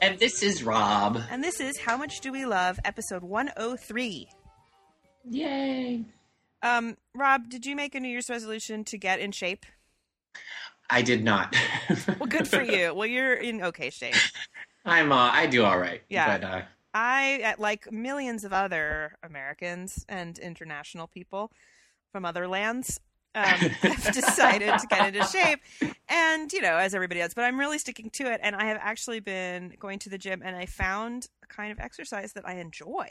And this is Rob. And this is How Much Do We Love, episode 103. Yay. Um, Rob, did you make a New Year's resolution to get in shape? I did not. Well, good for you. Well, you're in okay shape. I'm uh I do all right. Yeah. But uh I, uh, like millions of other Americans and international people from other lands, um, have decided to get into shape. And, you know, as everybody does, but I'm really sticking to it. And I have actually been going to the gym and I found a kind of exercise that I enjoy.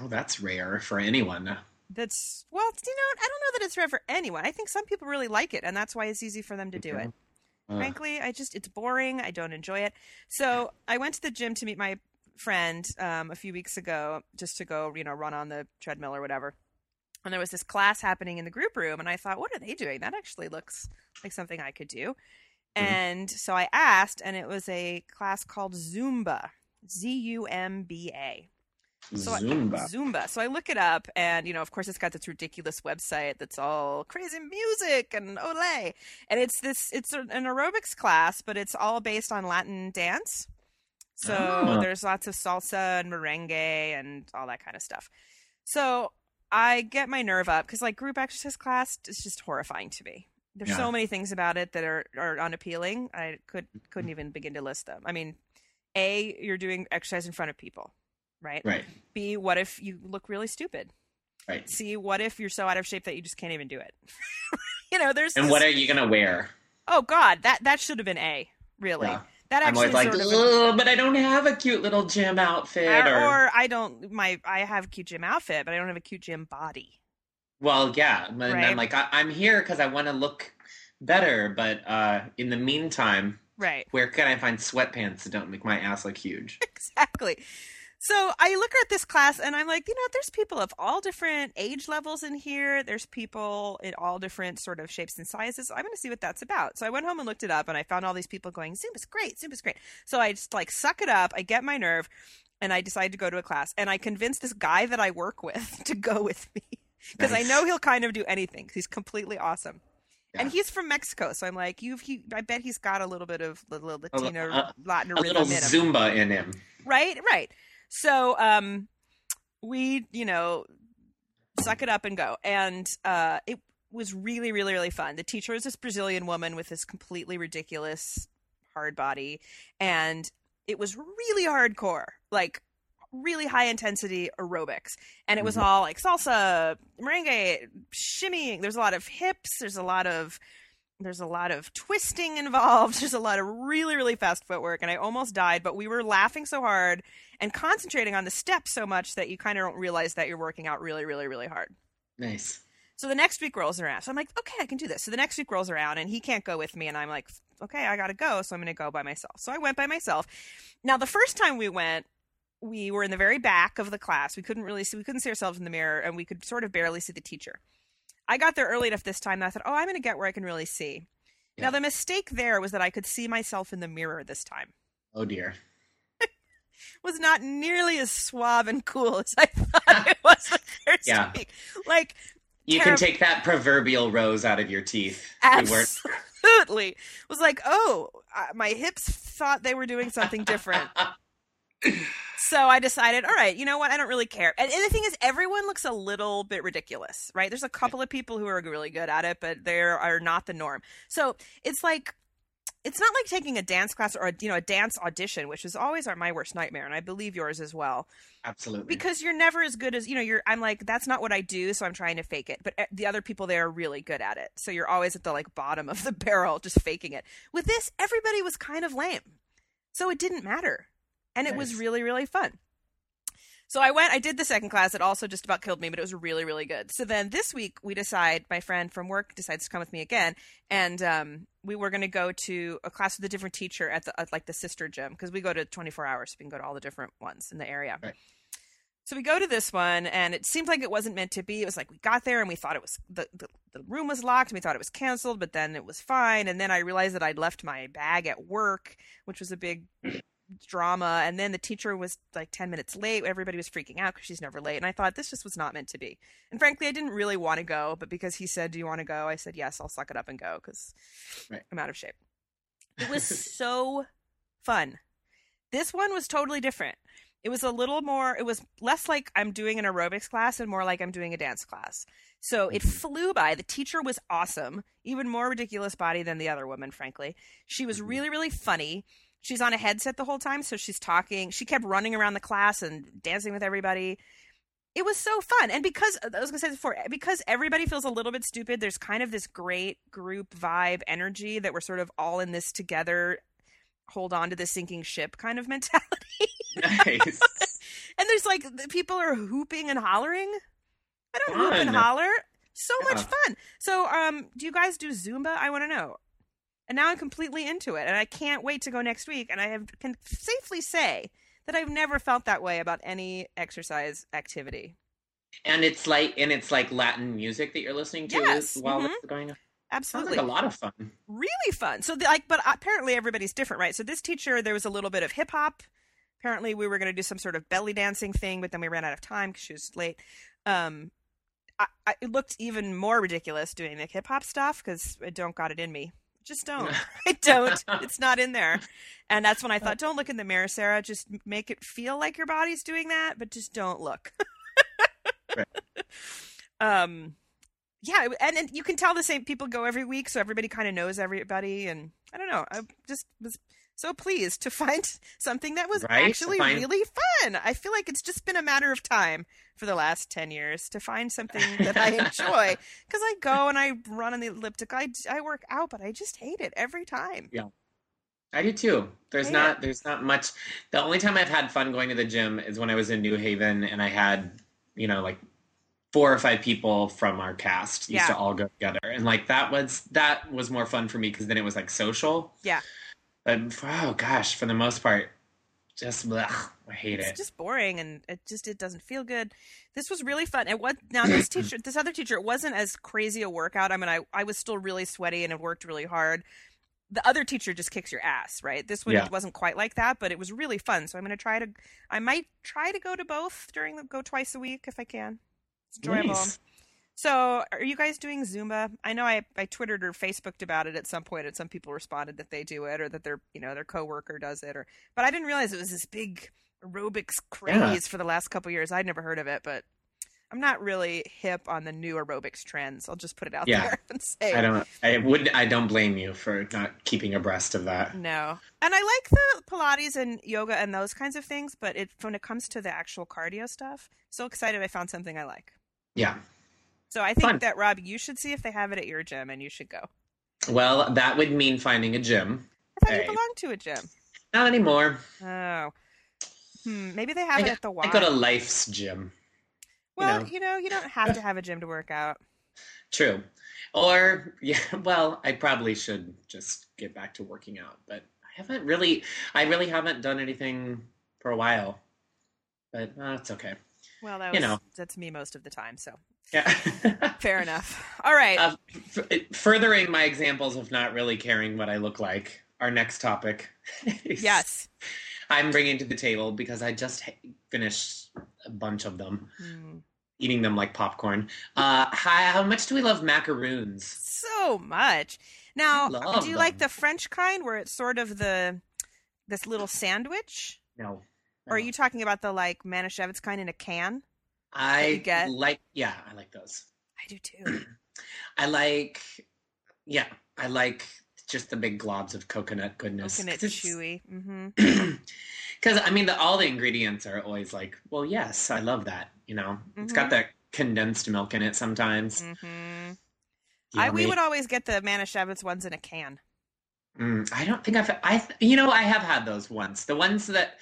oh that's rare for anyone. That's, well, you know, I don't know that it's rare for anyone. I think some people really like it, and that's why it's easy for them to do it. Uh, Frankly, I just it's boring. I don't enjoy it. So I went to the gym to meet my friend um, a few weeks ago, just to go, you know, run on the treadmill or whatever. And there was this class happening in the group room, and I thought, what are they doing? That actually looks like something I could do. Mhm. And so I asked, and it was a class called Zumba, Z U M B A. So I- Zumba. Zumba. So I look it up, and you know, of course, it's got this ridiculous website that's all crazy music and ole, and it's this. It's an aerobics class, but it's all based on Latin dance. So Ah. there's lots of salsa and merengue and all that kind of stuff. So I get my nerve up because like group exercise class is just horrifying to me. There's Yeah. so many things about it that are, are unappealing. I could couldn't mm-hmm. even begin to list them. I mean, a you're doing exercise in front of people, right? Right. B, what if you look really stupid? Right. C, what if you're so out of shape that you just can't even do it? you know, there's And this- what are you gonna wear? oh god, that that should have been A, really. Yeah. That I'm always like, but I don't have a cute little gym outfit or, or, I don't my I have a cute gym outfit, but I don't have a cute gym body. well, yeah. And Right. I'm like, I- I'm here because I want to look better, but uh in the meantime, Right. where can I find sweatpants that don't make my ass look huge? exactly. So I look at this class and I'm like, you know, there's people of all different age levels in here. There's people in all different sort of shapes and sizes. I'm going to see what that's about. So I went home and looked it up and I found all these people going, Zumba's great, Zumba's great. So I just like suck it up. I get my nerve and I decide to go to a class. And I convince this guy that I work with to go with me because I know he'll kind of do anything. He's completely awesome. And he's from Mexico, so I'm like, you've. He, I bet he's got a little bit of little li- Latino, a- Latin A little rhythm in him Zumba in him. right right so um we you know suck it up and go. And uh it was really really really fun. The teacher was this brazilian woman with this completely ridiculous hard body. And it was really hardcore like really high intensity aerobics. And it was Mhm. all like salsa merengue shimmying there's a lot of hips. There's a lot of there's a lot of twisting involved. There's a lot of really, really fast footwork, and I almost died. But we were laughing so hard and concentrating on the steps so much that you kind of don't realize that you're working out really, really, really hard. Nice. So the next week rolls around. So I'm like, okay, I can do this. So the next week rolls around, and he can't go with me, and I'm like, okay, I gotta go. So I'm gonna go by myself. So I went by myself. Now the first time we went. We were in the very back of the class. We couldn't really see. We couldn't see ourselves in the mirror, and we could sort of barely see the teacher. I got there early enough this time that I thought, oh, I'm going to get where I can really see. Yeah. Now, the mistake there was that I could see myself in the mirror this time. Oh dear. was not nearly as suave and cool as I thought it was the first Yeah. week. Like, You Terrib- can take that proverbial rose out of your teeth. Absolutely. Was like, oh, uh, my hips thought they were doing something different. So I decided, all right, you know what? I don't really care. And, and the thing is, everyone looks a little bit ridiculous, right? There's a couple of people who are really good at it, but they are not the norm. So it's like, it's not like taking a dance class or a, you know a dance audition, which is always our, my worst nightmare, and I believe yours as well, Absolutely. because you're never as good as you know. You're I'm like that's not what I do, so I'm trying to fake it. But uh, the other people there are really good at it, so you're always at the like bottom of the barrel, just faking it. With this, everybody was kind of lame, so it didn't matter, and it was really really fun. So I went, I did the second class. It also just about killed me, but it was really, really good. So then this week we decide, my friend from work decides to come with me again, and um, we were going to go to a class with a different teacher at the at like the sister gym because we go to 24 hours. So we can go to all the different ones in the area. Right. So we go to this one, and it seemed like it wasn't meant to be. It was like we got there and we thought it was the, the the room was locked, and we thought it was canceled, but then it was fine. And then I realized that I'd left my bag at work, which was a big drama. And then the teacher was like 10 minutes late. Everybody was freaking out because she's never late. And I thought this just was not meant to be. And frankly, I didn't really want to go, but because he said, Do you want to go? I said, Yes, I'll suck it up and go because Right. I'm out of shape. It was so fun. This one was totally different. It was a little more, it was less like I'm doing an aerobics class and more like I'm doing a dance class. So it Mhm. flew by. The teacher was awesome, even more ridiculous body than the other woman, frankly. She was Mhm. really, really funny. She's on a headset the whole time, so she's talking. She kept running around the class and dancing with everybody. It was so fun. And because, I was going to say before, because everybody feels a little bit stupid, there's kind of this great group vibe energy that we're sort of all in this together, hold on to the sinking ship kind of mentality. Nice. And there's like the people are hooping and hollering. I don't hoop and holler. So much fun. So, um, do you guys do Zumba? I want to know. And now I'm completely into it, and I can't wait to go next week. And I have, can safely say that I've never felt that way about any exercise activity. and it's like and it's like Latin music that you're listening to Yes, while mhm. it's going on. Absolutely, like a lot of fun. really fun. So, the, like, but apparently everybody's different, right? So, this teacher, there was a little bit of hip hop. Apparently, we were going to do some sort of belly dancing thing, but then we ran out of time because she was late. Um, I, I, it looked even more ridiculous doing the hip hop stuff because I don't got it in me. Just don't. I don't. It's not in there. And that's when I thought, don't look in the mirror, Sarah. Just make it feel like your body's doing that, but just don't look. Right. Um, yeah, and, and you can tell the same people go every week, so everybody kind of knows everybody. And I don't know, I just was so pleased to find something that was Right, actually find- really fun. I feel like it's just been a matter of time for the last 10 years to find something that I enjoy. Because I go and I run on the elliptical, I, I work out, but I just hate it every time. Yeah. I do too. There's Yeah. not there's not much. The only time I've had fun going to the gym is when I was in New Haven and I had, you know, like four or five people from our cast used Yeah. to all go together. And like that was that was more fun for me because then it was like social. Yeah. But for, oh gosh, for the most part, just blech, I hate It's it. just boring and it just it doesn't feel good. This was really fun. And what now this teacher this other teacher it wasn't as crazy a workout. I mean I, I was still really sweaty and it worked really hard. The other teacher just kicks your ass, right? This one Yeah. wasn't quite like that, but it was really fun. So I'm gonna try to I might try to go to both during the go twice a week if I can. It's enjoyable. Nice. So, are you guys doing Zumba? I know I, I Twittered or Facebooked about it at some point, and some people responded that they do it or that their you know their coworker does it, or but I didn't realize it was this big aerobics craze Yeah. for the last couple years. I'd never heard of it, but I'm not really hip on the new aerobics trends. I'll just put it out Yeah. there and say I don't I would I don't blame you for not keeping abreast of that. no. And I like the Pilates and yoga and those kinds of things, but it when it comes to the actual cardio stuff, so excited I found something I like. Yeah. So I think Fun. that Rob, you should see if they have it at your gym, and you should go. Well, that would mean finding a gym. I thought Hey. you belonged to a gym. Not anymore. Oh. Hmm. Maybe they have I it at the Y. I go to Life's gym. well, know. you know, you don't have to have a gym to work out. True. Or yeah, well, I probably should just get back to working out, but I haven't really I really haven't done anything for a while. But uh, it's okay. Well, that was, You know. that's me most of the time, so Yeah. fair enough. All right. Uh, f- furthering my examples of not really caring what I look like, our next topic. is- yes. I'm bringing to the table because I just ha- finished a bunch of them, Hmm. eating them like popcorn. Uh, how, how much do we love macaroons? So much. Now, do you like the French kind where it's sort of the this little sandwich? No. Or are you talking about the like Manischewitz kind in a can? I get? like, yeah, I like those. I do too. I like, yeah, I like just the big globs of coconut goodness. Coconut chewy. Mm-hmm. Because I mean, the, all the ingredients are always like, well, yes, I love that. You know, it's got Mhm. that condensed milk in it sometimes. Mm-hmm. I we would always get the Manischewitz ones in a can. Mm, I don't think I've. I you know I have had those once. The ones that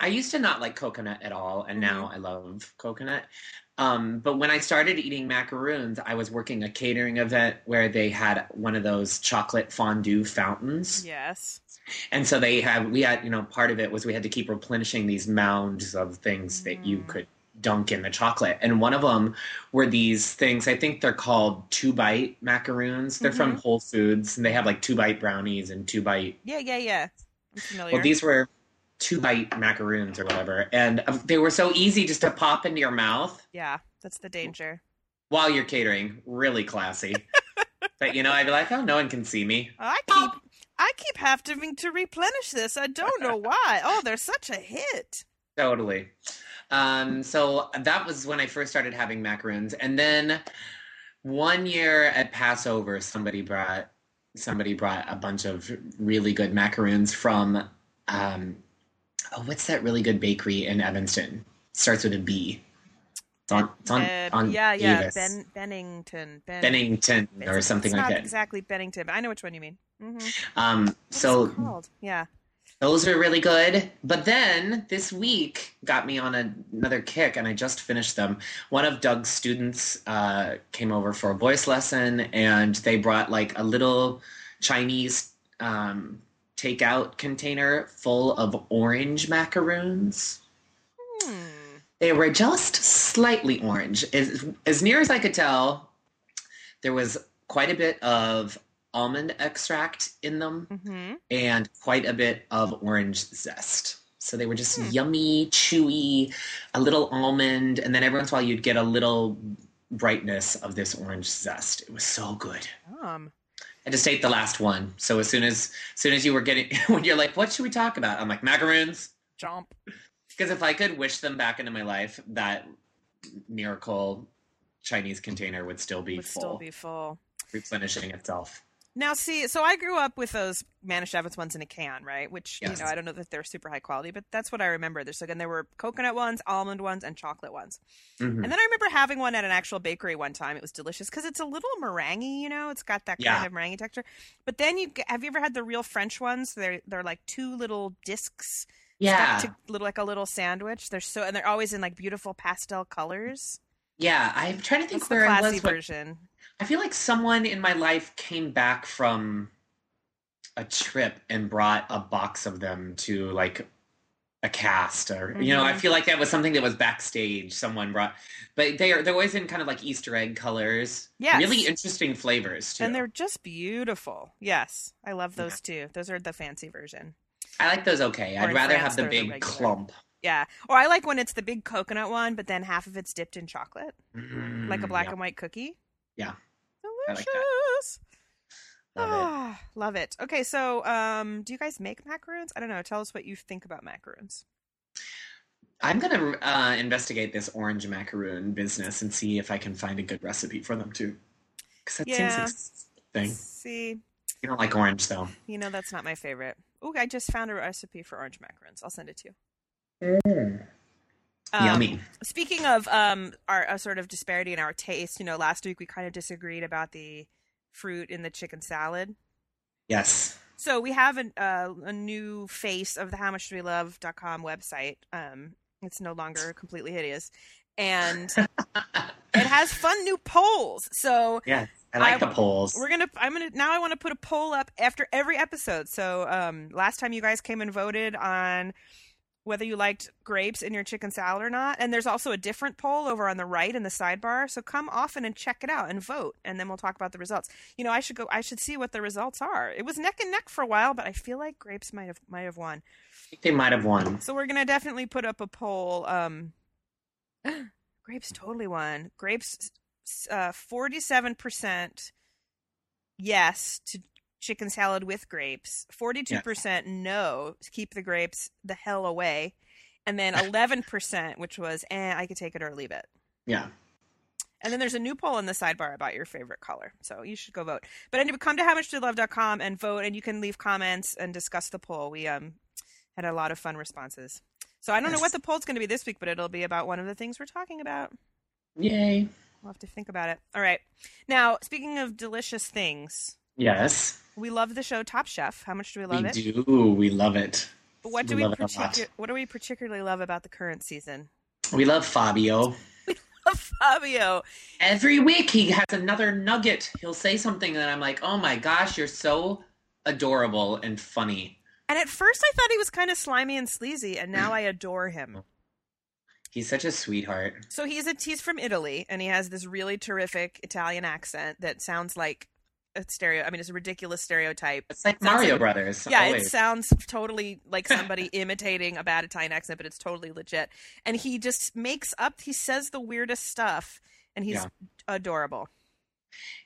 I used to not like coconut at all, and now Mm-hmm. I love coconut. Um, but when I started eating macaroons, I was working a catering event where they had one of those chocolate fondue fountains, Yes. and so they had we had you know part of it was we had to keep replenishing these mounds of things that you Mm. could dunk in the chocolate, and one of them were these things. I think they're called two bite macaroons. They're from Mhm. Whole Foods, and they have like two bite brownies and two bite Yeah, yeah, yeah. I'm familiar. well, these were two bite macaroons or whatever, and um, they were so easy just to pop into your mouth yeah, that's the danger. while you're catering. Really classy. but you know, I'd be like, oh, no one can see me. I keep I keep having to replenish this. I don't know why. Oh, they're such a hit. Totally. Um, so that was when I first started having macaroons, and then one year at Passover, somebody brought somebody brought a bunch of really good macaroons from um, oh, what's that really good bakery in Evanston? Starts with a B. It's on, it's on, Uh, on yeah, yeah, ben, Bennington, ben, Bennington or something like not that. Exactly Bennington, but I know which one you mean. hmm Um, so? Yeah. those are really good. But then this week got me on a, another kick, and I just finished them. One of Doug's students uh, came over for a voice lesson, and they brought like a little Chinese um, takeout container full of orange macaroons. Hmm. They were just slightly orange. As, as near as I could tell, there was quite a bit of almond extract in them hmm and quite a bit of orange zest. So they were just Hmm. yummy, chewy, a little almond, and then every once in a while you'd get a little brightness of this orange zest. It was so good. Um. I just ate the last one. So as soon as as soon as you were getting when you're like, what should we talk about? I'm like macaroons. Chomp. Because if I could wish them back into my life, that miracle Chinese container would still be Would full, still be full. replenishing itself. Now, see, so I grew up with those Manischewitz ones in a can, right? Which Yes. you know, I don't know that they're super high quality, but that's what I remember. There's again, there were coconut ones, almond ones, and chocolate ones. Mhm. And then I remember having one at an actual bakery one time. It was delicious because it's a little meringue, you know, it's got that Yeah. kind of meringue texture. But then you have you ever had the real French ones? They're they're like two little discs Yeah, to little like a little sandwich. They're so and they're always in like beautiful pastel colors. Yeah. I'm trying to think That's where I was. when- version. I feel like someone in my life came back from a trip and brought a box of them to like a cast or you know I Mhm. feel like that was something that was backstage someone brought but they are they're always in kind of like Easter egg colors yeah really interesting flavors too And they're just beautiful. Yes, I love those too. Those are the fancy version. I like those okay Or I'd rather France, have the they're the big clump Yeah. Or I like when it's the big coconut one, but then half of it's dipped in chocolate, like a Mm, black yeah. and white cookie. Yeah. Delicious. Love it. Ah, love it. Okay, so um, do you guys make macaroons? I don't know. Tell us what you think about macaroons. I'm gonna uh, investigate this orange macaroon business and see if I can find a good recipe for them too because that Yeah. seems like a thing See, you don't like orange though you know that's not my favorite. Oh, I just found a recipe for orange macaroons. I'll send it to you. Um, Yummy. Speaking of um, our a sort of disparity in our taste, you know, last week we kind of disagreed about the fruit in the chicken salad. Yes. So we have an, uh, a new face of the howmuchdowelove.com website. Um, it's no longer completely hideous, and it has fun new polls. So yes. I like I- the polls. we're gonna, I'm gonna now. I want to put a poll up after every episode. So um, last time you guys came and voted on whether you liked grapes in your chicken salad or not, and there's also a different poll over on the right in the sidebar. So come often and check it out and vote, and then we'll talk about the results. You know, I should go. I should see what the results are. It was neck and neck for a while, but I feel like grapes might have might have won. They might have won. So we're gonna definitely put up a poll. Um, grapes totally won. Grapes, uh, forty-seven percent yes to chicken salad with grapes. Forty-two percent no, keep the grapes the hell away, and then eleven percent, which was eh, I could take it or leave it. Yeah. And then there's a new poll in the sidebar about your favorite color. So you should go vote. But anyway, come to howmuchdolove.com and vote, and you can leave comments and discuss the poll. We um had a lot of fun responses. So I don't know what the poll's going to be this week, but it'll be about one of the things we're talking about. Yay. We'll have to think about it. All right. Now, speaking of delicious things, Yes. we love the show Top Chef. How much do we love we it? do. We love it. But what do We we, love it a lot. particu- what do we particularly love about the current season? We love Fabio. We love Fabio. Every week he has another nugget. He'll say something and I'm like, oh my gosh, you're so adorable and funny. And at first I thought he was kind of slimy and sleazy, and now I adore him. He's such a sweetheart. So he's a he's from Italy, and he has this really terrific Italian accent that sounds like a stereo. I mean, it's a ridiculous stereotype. It's like Sounds Mario like- Brothers. Yeah, always. it sounds totally like somebody imitating a bad Italian accent, but it's totally legit. And he just makes up. He says the weirdest stuff, and he's Yeah. adorable.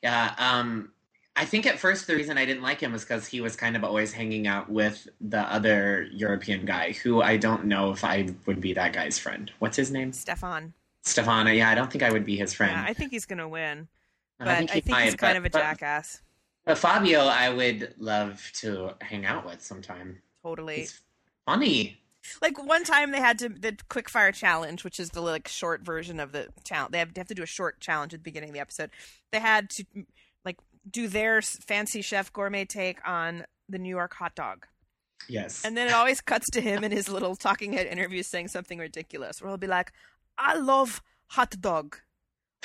Yeah, um, I think at first the reason I didn't like him was because he was kind of always hanging out with the other European guy, who I don't know if I would be that guy's friend. What's his name? Stefan. Stefano. Yeah, I don't think I would be his friend. Yeah, I think he's gonna win, but I think think, he he's kind but- of a but- jackass. But Fabio, I would love to hang out with sometime. Totally. He's funny. Like one time they had to the quick fire challenge, which is the like short version of the challenge. They have, they have to do a short challenge at the beginning of the episode. They had to like do their fancy chef gourmet take on the New York hot dog, Yes. and then it always cuts to him in his little talking head interview saying something ridiculous. Where he'll be like, "I love hot dog.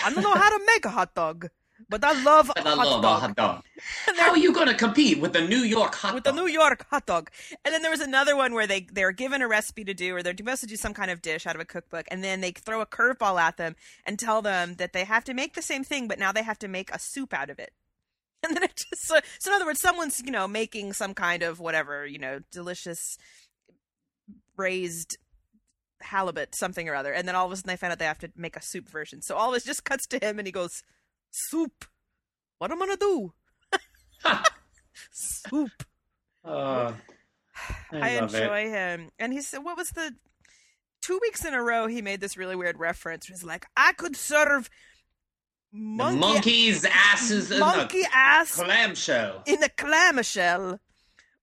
I don't know how to make a hot dog, but I love But a I hot love a dog." hot dog. How are you going to compete with the New York hot dog? with dog? the New York hot dog. And then there was another one where they they're given a recipe to do, or they're supposed to do some kind of dish out of a cookbook, and then they throw a curveball at them and tell them that they have to make the same thing, but now they have to make a soup out of it. And then it just so, so in other words, someone's you know making some kind of whatever you know delicious braised halibut something or other, and then all of a sudden they find out they have to make a soup version. So all of it just cuts to him, and he goes, "Soup, what am I gonna do? soup." Oh, I, I, love it. enjoy him. And he said, what was the two weeks in a row? He made this really weird reference. He's like, I could serve monkey, monkey's asses in monkey the ass clamshell. in a clamshell,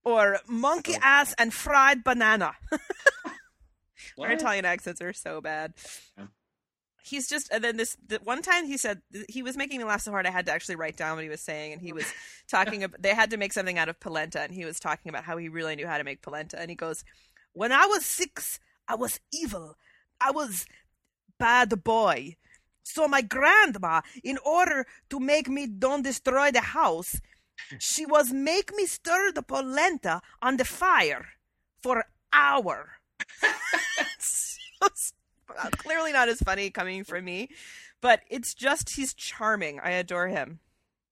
or monkey Oh. ass and fried banana. Our Italian accents are so bad. Yeah. He's just, and then this, the one time he said, he was making me laugh so hard I had to actually write down what he was saying. And he was talking about, they had to make something out of polenta. And he was talking about how he really knew how to make polenta. And he goes, When I was six, I was evil. I was bad boy. So my grandma, in order to make me don't destroy the house, she was make me stir the polenta on the fire for hour. So clearly not as funny coming from me, but it's just he's charming. I adore him.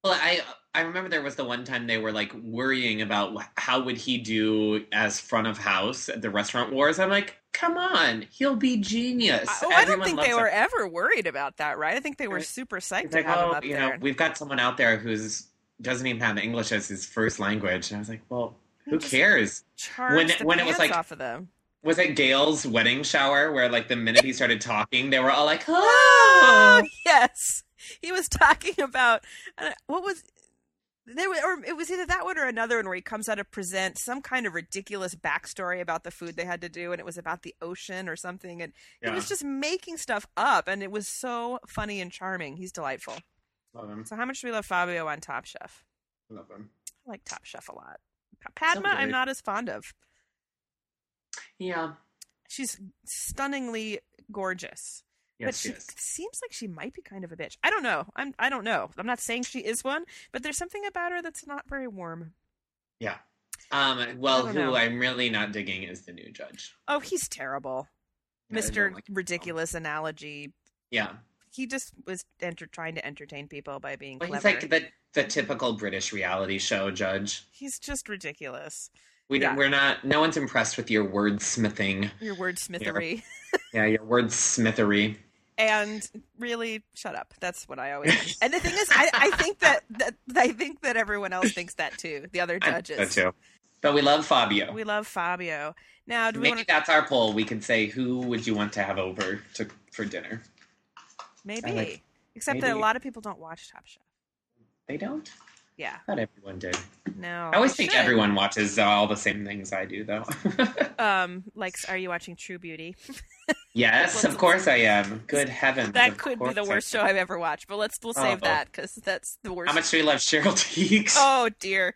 Well, I I remember there was the one time they were like worrying about how would he do as front of house at the restaurant wars. I'm like, come on, he'll be genius. I, oh, I don't think they him. were ever worried about that, right? I think they were super psyched like, oh, you there. know, we've got someone out there who's doesn't even have English as his first language, and I was like, well, who cares? When- when it was like- off of them. Was it Gail's wedding shower where like the minute he started talking, they were all like, Oh, oh, yes, he was talking about uh, what was there, was, or it was either that one or another one where he comes out to present some kind of ridiculous backstory about the food they had to do, and it was about the ocean or something, and he was just making stuff up, and it was so funny and charming. He's delightful. love him, So, how much do we love Fabio on Top Chef? love him. I like Top Chef a lot. Pa- Padma, I'm not as fond of. Yeah, She's stunningly gorgeous. but yes, she she seems like she might be kind of a bitch. I don't know. I'm I don't know. I'm not saying she is one, but there's something about her that's not very warm. Yeah. Um. Well, who know. I'm really not digging is the new judge, Oh, he's terrible. Yeah, Mr. like him. Ridiculous analogy. Yeah. He just was enter- trying to entertain people by being Well, he's like the the typical British reality show judge. He's just ridiculous. We Yeah. we're not. No one's impressed with your wordsmithing. Your wordsmithery. Yeah, your wordsmithery. And really, shut up. That's what I always. think. And the thing is, I, I think that, that I think that everyone else thinks that too. The other judges. so too. But we love Fabio. We love Fabio. Now, do we Maybe want to? that's our poll. We could say who would you want to have over to for dinner? Maybe. like- Except that a lot of people don't watch Top Chef. They don't. Yeah. Not everyone did. No. I always they think should. everyone watches all the same things I do, though. Um, like, are you watching True Beauty? yes, of course I am. Good heavens. That could be the worst show. I've ever watched. But let's we'll save Oh. that because that's the worst. How much do we love Cheryl Tiegs? Oh dear,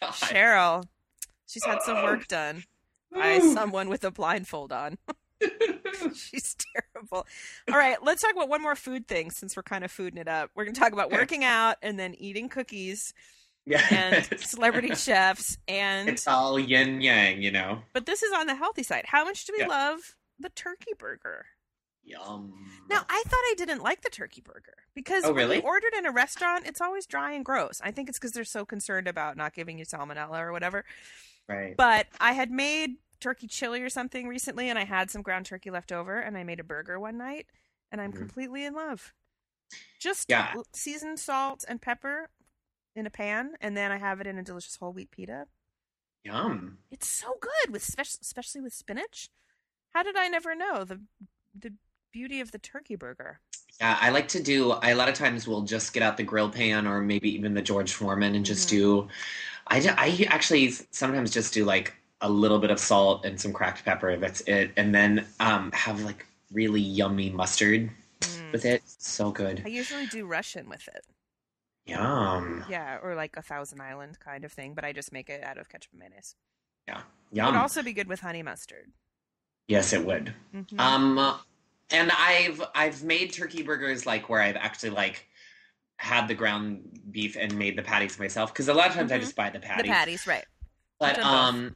God. Cheryl. She's had some work done by someone with a blindfold on. She's terrible. All right, let's talk about one more food thing since we're kind of fooding it up. We're going to talk about working out and then eating cookies yeah. and celebrity chefs and It's all yin yang, you know. but this is on the healthy side. How much do we Yeah. love the turkey burger? Yum. Now, I thought I didn't like the turkey burger because Oh, when really? you ordered in a restaurant, it's always dry and gross. I think it's because they're so concerned about not giving you salmonella or whatever. right. But I had made turkey chili or something recently, and I had some ground turkey left over, and I made a burger one night, and I'm Mhm. completely in love. Just Yeah. seasoned salt and pepper, in a pan, and then I have it in a delicious whole wheat pita. Yum. It's so good with spec- especially with spinach. How did I never know the the beauty of the turkey burger? Yeah, I like to do. I a lot of times we'll just get out the grill pan or maybe even the George Foreman and just Mhm. do. I actually sometimes just do like a little bit of salt and some cracked pepper. That's it, and then um, have like really yummy mustard Mm. with it. So good. I usually do Russian with it. Yum. Yeah, or like a Thousand Island kind of thing, but I just make it out of ketchup and mayonnaise. It Yum. would also be good with honey mustard. yes, it would. Mhm. Um, and I've I've made turkey burgers like where I've actually like had the ground beef and made the patties myself because a lot of times I Mhm. just buy the patties. the patties. right? But um,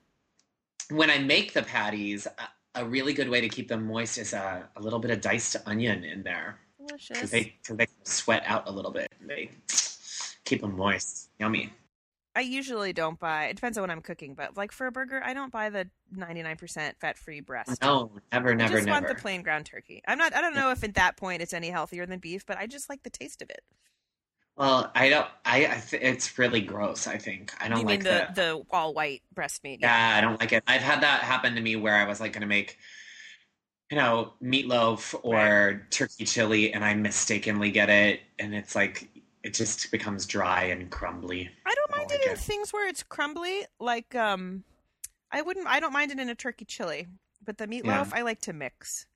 when I make the patties, a, a really good way to keep them moist is a, a little bit of diced onion in there because Delicious. they cause they sweat out a little bit. They keep them moist. Yummy. I usually don't buy. It depends on what I'm cooking, but like for a burger, I don't buy the 99% fat-free breast. No, never, I never, just never. want the plain ground turkey. I'm not. I don't know if at that point it's any healthier than beef, but I just like the taste of it. Well, I don't. I, I th- it's really gross. I think I don't you like mean the that. the all white breast meat? Yeah, I don't like it. I've had that happen to me where I was like going to make, you know, meatloaf or turkey chili, and I mistakenly get it, and it's like it just becomes dry and crumbly. I don't I mind don't it like in it. things where it's crumbly. Like um, I wouldn't. I don't mind it in a turkey chili, but the meatloaf I like to mix.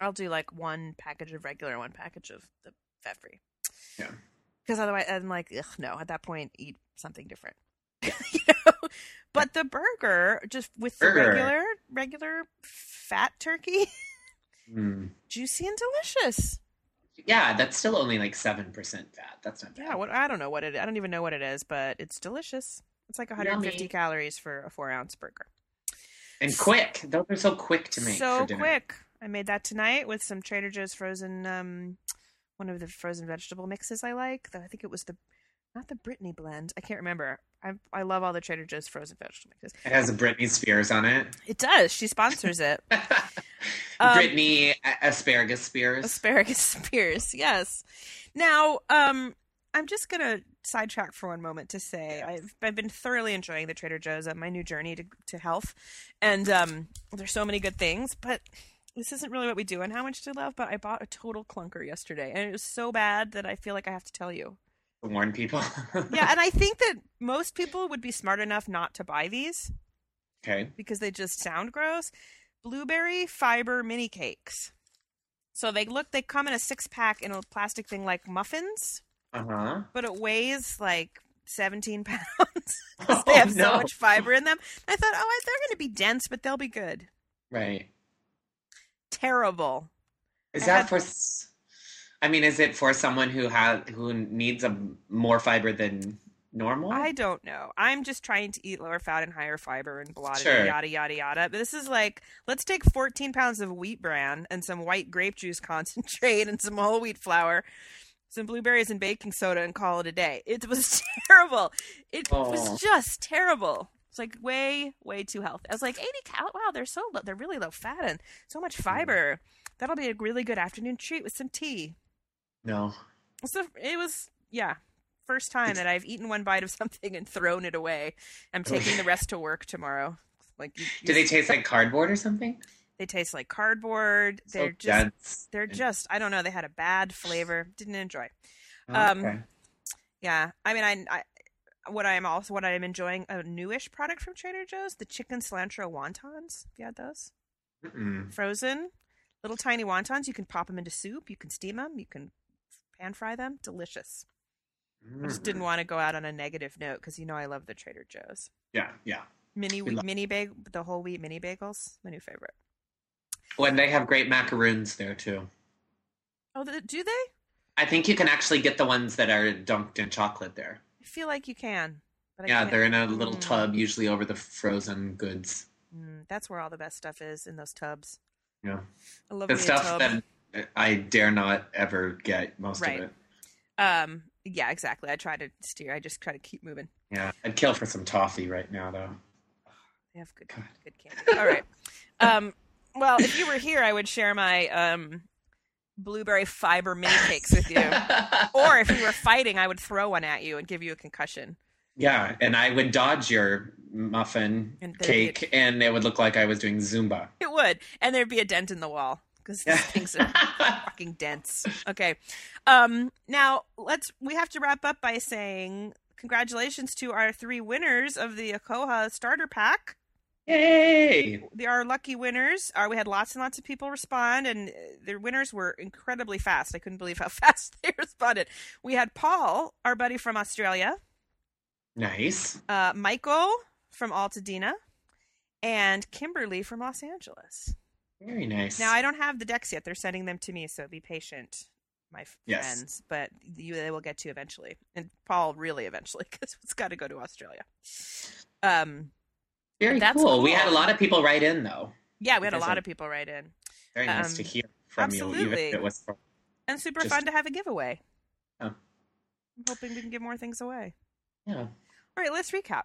I'll do like one package of regular, one package of the fat free. Yeah. Because otherwise, I'm like, ugh, no. At that point, eat something different. you know. But the burger, just with the regular, regular fat turkey, Mm. juicy and delicious. Yeah, that's still only like seven percent fat. That's not bad. Yeah, what I don't know what it. I don't even know what it is, but it's delicious. It's like 150 Yummy. calories for a four ounce burger. and quick. Those are so quick to make. so quick. I made that tonight with some Trader Joe's frozen, um, one of the frozen vegetable mixes I like. Though I think it was the, not the Brittany blend. I can't remember. I I love all the Trader Joe's frozen vegetable mixes. It has a Britney Spears on it. It does. She sponsors it. Um, Britney Asparagus Spears. Asparagus spears, yes. Now, um, I'm just gonna sidetrack for one moment to say I've I've been thoroughly enjoying the Trader Joe's on my new journey to to health, and um, there's so many good things, but this isn't really what we do and how much to love. But I bought a total clunker yesterday, and it was so bad that I feel like I have to tell you. warn people. Yeah, and I think that most people would be smart enough not to buy these okay. because they just sound gross. Blueberry fiber mini cakes. So they look they come in a six pack in a plastic thing like muffins, Uh huh. but it weighs like 17 pounds. 'Cause they Oh, have so much fiber in them. I thought, oh, they're going to be dense, but they'll be good. Right. Terrible. Is I that had- for? I mean, is it for someone who has who needs a more fiber than normal? I don't know. I'm just trying to eat lower fat and higher fiber and blah, Sure. yada, yada, yada. But this is like, let's take 14 pounds of wheat bran and some white grape juice concentrate and some whole wheat flour, some blueberries and baking soda and call it a day. It was terrible. It Oh. was just terrible. It's like way, way too healthy. I was like, 80 cal. Wow, they're so low. They're really low fat and so much fiber. That'll be a really good afternoon treat with some tea. no. So it was, yeah, first time It's- that I've eaten one bite of something and thrown it away. I'm taking the rest to work tomorrow. Like, you, Do they taste like cardboard or something? They taste like cardboard. So They're just, dense. they're just. I don't know. They had a bad flavor. Didn't enjoy. Oh, um, okay. Yeah, I mean, I, I what I'm also what I'm enjoying a newish product from Trader Joe's, the chicken cilantro wontons. Have you had those? Mm-mm. Frozen, little tiny wontons. You can pop them into soup. You can steam them. You can pan fry them. Delicious. I just didn't Mm. want to go out on a negative note because you know I love the Trader Joe's Yeah, yeah. mini We mini bag the whole wheat mini bagels. My new favorite. When they have great macaroons there too. Oh, do they? I think you can actually get the ones that are dunked in chocolate there. I feel like you can. But yeah, they're in a little Mm. tub, usually over the frozen goods. Mm, that's where all the best stuff is in those tubs. Yeah, I love the stuff that I dare not ever get most Right. of it. Um, yeah, exactly. I try to steer. I just try to keep moving. Yeah, I'd kill for some toffee right now, though. They have good, God. good candy. All right. Um, well, if you were here, I would share my um blueberry fiber mini cakes with you. or if you were fighting, I would throw one at you and give you a concussion. yeah, and I would dodge your muffin And there'd be cake, and it would look like I was doing Zumba. It would, and there'd be a dent in the wall because these things are fucking dense. Okay, um, now let's. We have to wrap up by saying congratulations to our three winners of the Akoha starter pack. Yay! Are lucky winners. Are we had lots and lots of people respond, and uh, their winners were incredibly fast. I couldn't believe how fast they responded. We had Paul, our buddy from Australia, Nice. uh, Michael from Altadena, and Kimberly from Los Angeles. Very nice. Now I don't have the decks yet. They're sending them to me, so be patient, my Yes. friends. But you, they will get to eventually, and Paul really eventually because it's got to go to Australia. Um, Very that's cool. We had a lot of people write in, though. yeah, we had a lot of- people write in, Very nice Um, to hear from you, absolutely. if it was from. and super Just- fun to have a giveaway. Oh. I'm hoping we can give more things away. Yeah. All right, let's recap.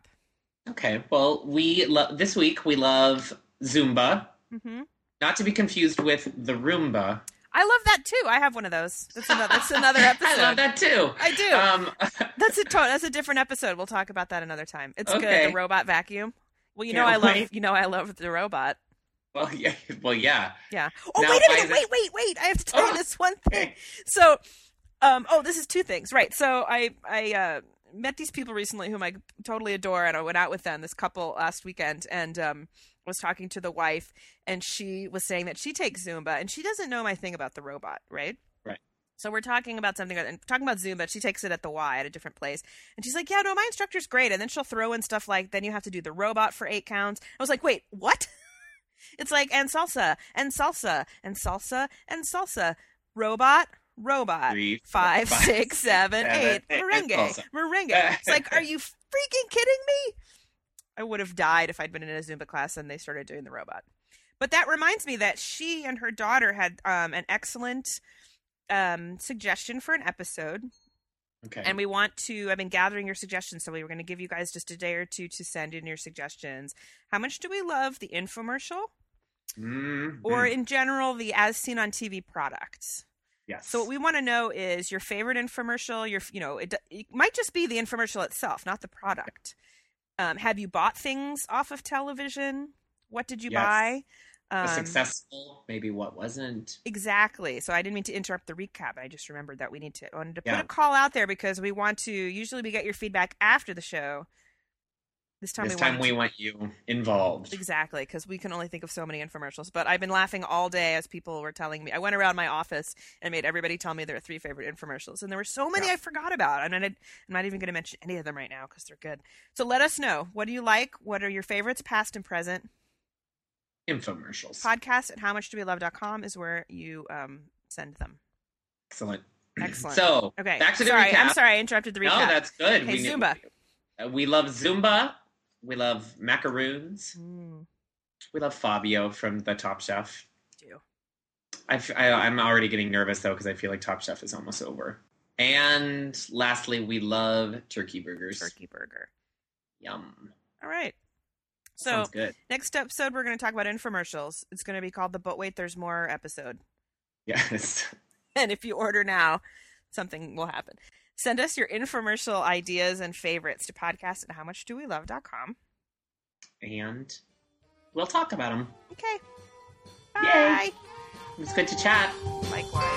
Okay. Well, we love this week. We love Zumba, hmm not to be confused with the Roomba. I love that too. I have one of those. That's another. That's another episode. I love that too. I do. Um, That's a to- that's a different episode. We'll talk about that another time. It's good. The robot vacuum. Well, you know I love wait. you know I love the robot. well, yeah. Well, yeah. Yeah. Oh Now, wait a minute. is Wait, wait, wait. I have to tell you Oh. this one thing. So, um, oh, this is two things, right? So I I uh, met these people recently whom I totally adore, and I went out with them. This couple last weekend, and um, was talking to the wife, and she was saying that she takes Zumba, and she doesn't know my thing about the robot, right? So we're talking about something and talking about Zumba. She takes it at the Y at a different place, and she's like, "Yeah, no, my instructor's great." And then she'll throw in stuff like, "Then you have to do the robot for eight counts." I was like, "Wait, what?" It's like and salsa and salsa and salsa and salsa. Robot, robot. Three, Five, five, six, seven, eight. eight, Merengue, merengue. It's like, are you freaking kidding me? I would have died if I'd been in a Zumba class and they started doing the robot. But that reminds me that she and her daughter had um, an excellent um, suggestion for an episode Okay. and we want to i've been gathering your suggestions so we were going to give you guys just a day or two to send in your suggestions how much do we love the infomercial Mhm. or in general the as seen on tv products yes. so what we want to know is your favorite infomercial your you know it, it might just be the infomercial itself not the product um, have you bought things off of television what did you Yes. buy um, successful. Maybe what wasn't. Exactly. So I didn't mean to interrupt the recap. I just remembered that we need to I wanted to put a call out there because we want to. Usually we get your feedback after the show. This time This we time wanted we want you involved. exactly because we can only think of so many infomercials. But I've been laughing all day as people were telling me. I went around my office and made everybody tell me their three favorite infomercials, and there were so many Yeah. I forgot about. And I did- I'm not even going to mention any of them right now because they're good. So let us know. What do you like? What are your favorites, past and present? Infomercials. Podcast at howmuchdowelove.com is where you um, send them. Excellent. Excellent. So Okay. back to the sorry, recap. I'm sorry I interrupted the No, recap. that's good. Hey, knew- Zumba. uh, we love Zumba. We love macaroons. Mm, We love Fabio from the Top Chef. do. I, I'm already getting nervous though because I feel like Top Chef is almost over. And lastly, we love turkey burgers. Turkey burger. Yum. All right. So next episode we're going to talk about infomercials. It's going to be called the "But Wait, There's More" episode. Yes. And if you order now, something will happen. Send us your infomercial ideas and favorites to podcast at howmuchdowelove.com. And we'll talk about them. Okay. Yay. Bye. It was good to chat. Likewise.